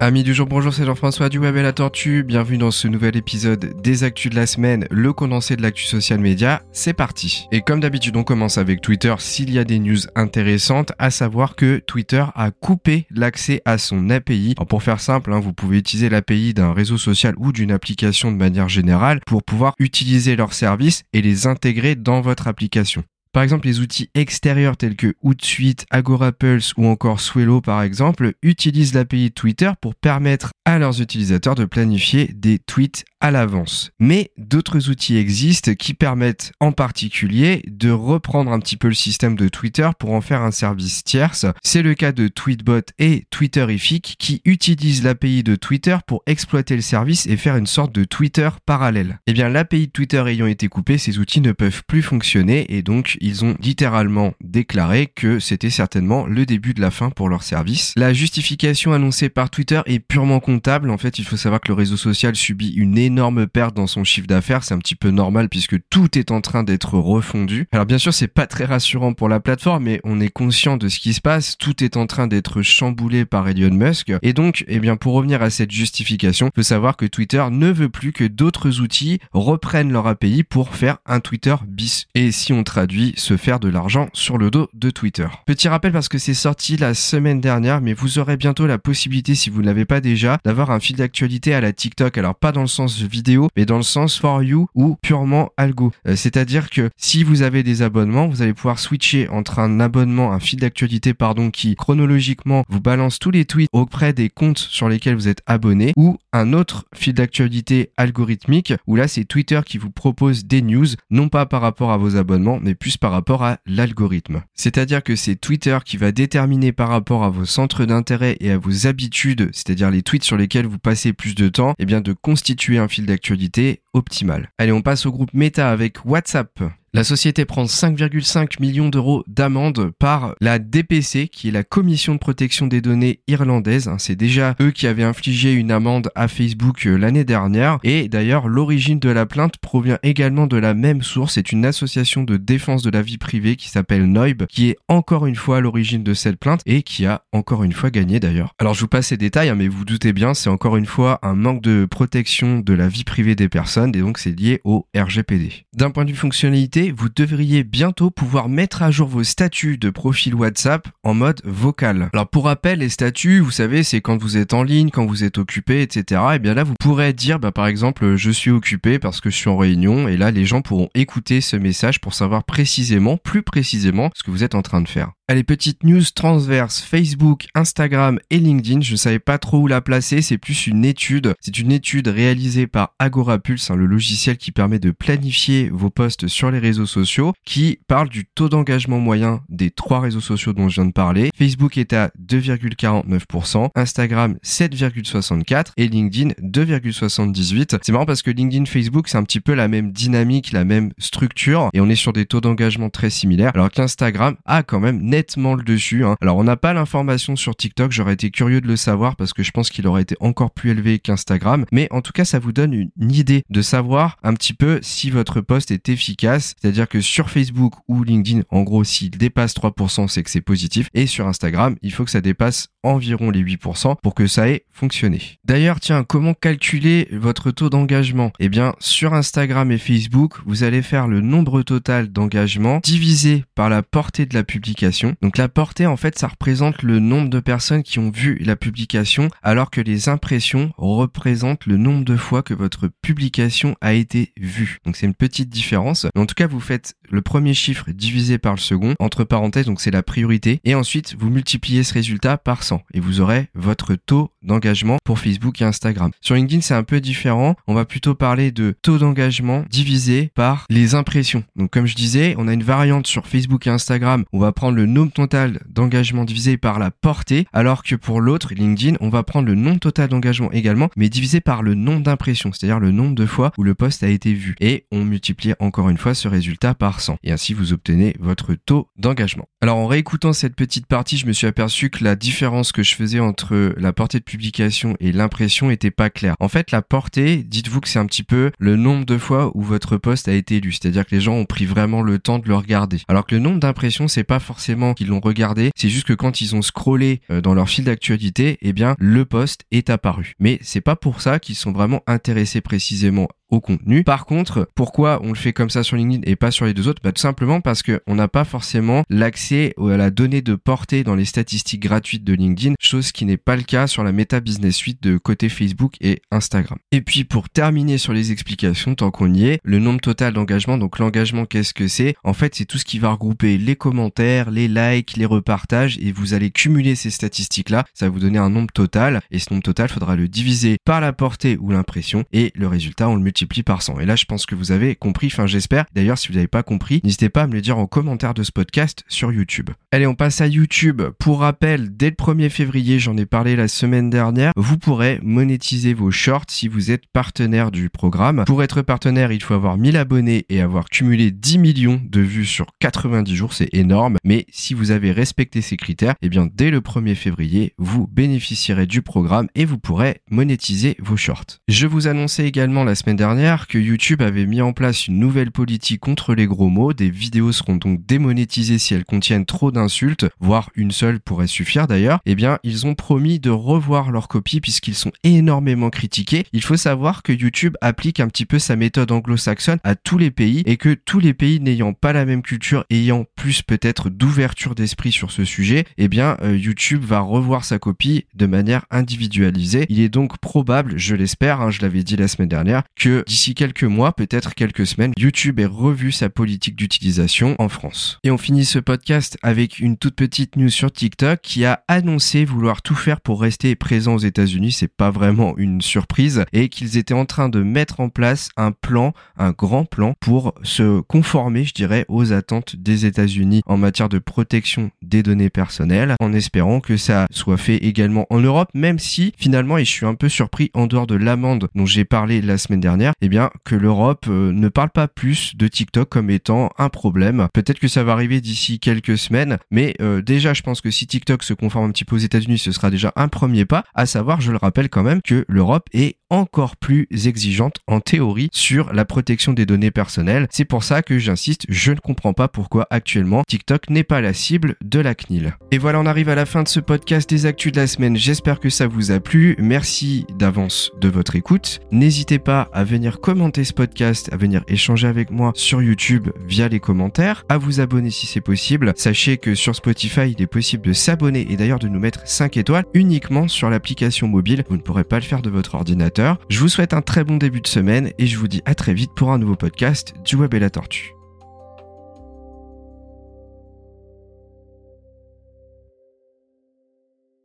Amis du jour, bonjour, c'est Jean-François du Web et la Tortue. Bienvenue dans ce nouvel épisode des Actus de la semaine, le condensé de l'actu social média. C'est parti. Et comme d'habitude, on commence avec Twitter s'il y a des news intéressantes, à savoir que Twitter a coupé l'accès à son API. pour faire simple, hein, vous pouvez utiliser l'API d'un réseau social ou d'une application de manière générale pour pouvoir utiliser leurs services et les intégrer dans votre application. Par exemple, les outils extérieurs tels que Hootsuite, Agorapulse ou encore Swello par exemple utilisent l'API Twitter pour permettre à leurs utilisateurs de planifier des tweets à l'avance. Mais d'autres outils existent qui permettent en particulier de reprendre un petit peu le système de Twitter pour en faire un service tierce. C'est le cas de Tweetbot et Twitterific qui utilisent l'API de Twitter pour exploiter le service et faire une sorte de Twitter parallèle. Eh bien, l'API de Twitter ayant été coupée, ces outils ne peuvent plus fonctionner et donc ils ont littéralement déclaré que c'était certainement le début de la fin pour leur service. La justification annoncée par Twitter est purement comptable. En fait, il faut savoir que le réseau social subit une énorme perte dans son chiffre d'affaires. C'est un petit peu normal puisque tout est en train d'être refondu. Alors bien sûr, c'est pas très rassurant pour la plateforme, mais on est conscient de ce qui se passe. Tout est en train d'être chamboulé par Elon Musk. Et donc, eh bien, pour revenir à cette justification, il faut savoir que Twitter ne veut plus que d'autres outils reprennent leur API pour faire un Twitter bis. Et si on traduit se faire de l'argent sur le dos de Twitter. Petit rappel parce que c'est sorti la semaine dernière, mais vous aurez bientôt la possibilité, si vous ne l'avez pas déjà, d'avoir un fil d'actualité à la TikTok. Alors pas dans le sens vidéo, mais dans le sens for you ou purement algo. Euh, c'est-à-dire que si vous avez des abonnements, vous allez pouvoir switcher entre un abonnement, un fil d'actualité, pardon, qui chronologiquement vous balance tous les tweets auprès des comptes sur lesquels vous êtes abonné, ou un autre fil d'actualité algorithmique, où là c'est Twitter qui vous propose des news, non pas par rapport à vos abonnements, mais plus par rapport à l'algorithme. C'est-à-dire que c'est Twitter qui va déterminer par rapport à vos centres d'intérêt et à vos habitudes, c'est-à-dire les tweets sur lesquels vous passez plus de temps, et eh bien de constituer un fil d'actualité optimal. Allez, on passe au groupe Meta avec WhatsApp. La société prend 5,5 millions d'euros d'amende par la DPC, qui est la Commission de protection des données irlandaise. C'est déjà eux qui avaient infligé une amende à Facebook euh, l'année dernière. Et d'ailleurs, l'origine de la plainte provient également de la même source. C'est une association de défense de la vie privée qui s'appelle Noib, qui est encore une fois à l'origine de cette plainte et qui a encore une fois gagné d'ailleurs. Alors je vous passe ces détails, hein, mais vous doutez bien, c'est encore une fois un manque de protection de la vie privée des personnes et donc c'est lié au RGPD. D'un point de vue fonctionnalité, vous devriez bientôt pouvoir mettre à jour vos statuts de profil WhatsApp en mode vocal. Alors pour rappel, les statuts, vous savez, c'est quand vous êtes en ligne, quand vous êtes occupé, etc. Et bien là, vous pourrez dire, bah, par exemple, je suis occupé parce que je suis en réunion, et là, les gens pourront écouter ce message pour savoir précisément, plus précisément, ce que vous êtes en train de faire. Allez, petite news transverse, Facebook, Instagram et LinkedIn, je savais pas trop où la placer, c'est plus une étude. C'est une étude réalisée par Agorapulse, hein, le logiciel qui permet de planifier vos posts sur les réseaux sociaux, qui parle du taux d'engagement moyen des trois réseaux sociaux dont je viens de parler. Facebook est à 2,49%, Instagram 7,64% et LinkedIn 2,78%. C'est marrant parce que LinkedIn, Facebook, c'est un petit peu la même dynamique, la même structure, et on est sur des taux d'engagement très similaires, alors qu'Instagram a quand même le dessus. Hein. Alors on n'a pas l'information sur TikTok, j'aurais été curieux de le savoir parce que je pense qu'il aurait été encore plus élevé qu'Instagram. Mais en tout cas, ça vous donne une, idée de savoir un petit peu si votre post est efficace. C'est-à-dire que sur Facebook ou LinkedIn, en gros, s'il dépasse 3%, c'est que c'est positif. Et sur Instagram, il faut que ça dépasse environ les 8% pour que ça ait fonctionné. D'ailleurs, tiens, comment calculer votre taux d'engagement? Eh bien, sur Instagram et Facebook, vous allez faire le nombre total d'engagement divisé par la portée de la publication donc la portée, en fait, ça représente le nombre de personnes qui ont vu la publication, alors que les impressions représentent le nombre de fois que votre publication a été vue. Donc c'est une petite différence. En tout cas, vous faites le premier chiffre divisé par le second, entre parenthèses, donc c'est la priorité, et ensuite vous multipliez ce résultat par 100 et vous aurez votre taux d'engagement pour Facebook et Instagram. Sur LinkedIn, c'est un peu différent. On va plutôt parler de taux d'engagement divisé par les impressions. Donc comme je disais, on a une variante sur Facebook et Instagram. On va prendre le nombre total d'engagement divisé par la portée, alors que pour l'autre, LinkedIn, on va prendre le nombre total d'engagement également, mais divisé par le nombre d'impressions, c'est-à-dire le nombre de fois où le post a été vu. Et on multiplie encore une fois ce résultat par 100 et ainsi vous obtenez votre taux d'engagement. Alors en réécoutant cette petite partie, je me suis aperçu que la différence que je faisais entre la portée de publication et l'impression était pas claire. En fait, la portée, dites-vous que c'est un petit peu le nombre de fois où votre poste a été lu, c'est-à-dire que les gens ont pris vraiment le temps de le regarder. Alors que le nombre d'impressions, c'est pas forcément qu'ils l'ont regardé, c'est juste que quand ils ont scrollé euh, dans leur fil d'actualité, eh bien le poste est apparu. Mais c'est pas pour ça qu'ils sont vraiment intéressés précisément au contenu. Par contre, pourquoi on le fait comme ça sur LinkedIn et pas sur les deux autres? Bah, Tout simplement parce qu'on n'a pas forcément l'accès à la donnée de portée dans les statistiques gratuites de LinkedIn, chose qui n'est pas le cas sur la Meta Business Suite de côté Facebook et Instagram. Et puis pour terminer sur les explications, tant qu'on y est, le nombre total d'engagement, donc l'engagement qu'est-ce que c'est? En fait c'est tout ce qui va regrouper les commentaires, les likes, les repartages et vous allez cumuler ces statistiques-là, ça va vous donner un nombre total et ce nombre total faudra le diviser par la portée ou l'impression et le résultat on le multiplie multiplie par 100. Et là, je pense que vous avez compris, enfin j'espère. D'ailleurs, si vous n'avez pas compris, n'hésitez pas à me le dire en commentaire de ce podcast sur YouTube. Allez, on passe à YouTube. Pour rappel, dès le 1er février, j'en ai parlé la semaine dernière, vous pourrez monétiser vos shorts si vous êtes partenaire du programme. Pour être partenaire, il faut avoir 1000 abonnés et avoir cumulé 10 millions de vues sur 90 jours, c'est énorme. Mais si vous avez respecté ces critères, eh bien dès le 1er février, vous bénéficierez du programme et vous pourrez monétiser vos shorts. Je vous annonçais également la semaine dernière que YouTube avait mis en place une nouvelle politique contre les gros mots. Des vidéos seront donc démonétisées si elles contiennent trop d'insultes, voire une seule pourrait suffire d'ailleurs. Eh bien, ils ont promis de revoir leur copie puisqu'ils sont énormément critiqués. Il faut savoir que YouTube applique un petit peu sa méthode anglo-saxonne à tous les pays et que tous les pays n'ayant pas la même culture, ayant plus peut-être d'ouverture d'esprit sur ce sujet, eh bien, euh, YouTube va revoir sa copie de manière individualisée. Il est donc probable, je l'espère, hein, je l'avais dit la semaine dernière, que d'ici quelques mois, peut-être quelques semaines, YouTube ait revu sa politique d'utilisation en France. Et on finit ce podcast avec une toute petite news sur TikTok qui a annoncé vouloir tout faire pour rester présent aux États-Unis. C'est pas vraiment une surprise et qu'ils étaient en train de mettre en place un plan, un grand plan pour se conformer, je dirais, aux attentes des États-Unis en matière de protection des données personnelles, en espérant que ça soit fait également en Europe, même si finalement, et je suis un peu surpris en dehors de l'amende dont j'ai parlé la semaine dernière, eh bien que l'Europe euh, ne parle pas plus de TikTok comme étant un problème. Peut-être que ça va arriver d'ici quelques semaines, mais euh, déjà je pense que si TikTok se conforme un petit peu aux États-Unis, ce sera déjà un premier pas. À savoir, je le rappelle quand même que l'Europe est encore plus exigeante en théorie sur la protection des données personnelles. C'est pour ça que j'insiste, je ne comprends pas pourquoi actuellement TikTok n'est pas la cible de la CNIL. Et voilà, on arrive à la fin de ce podcast des actus de la semaine. J'espère que ça vous a plu. Merci d'avance de votre écoute. N'hésitez pas à venir commenter ce podcast, à venir échanger avec moi sur YouTube via les commentaires, à vous abonner si c'est possible. Sachez que sur Spotify, il est possible de s'abonner et d'ailleurs de nous mettre 5 étoiles uniquement sur l'application mobile. Vous ne pourrez pas le faire de votre ordinateur je vous souhaite un très bon début de semaine et je vous dis à très vite pour un nouveau podcast du Web et la Tortue.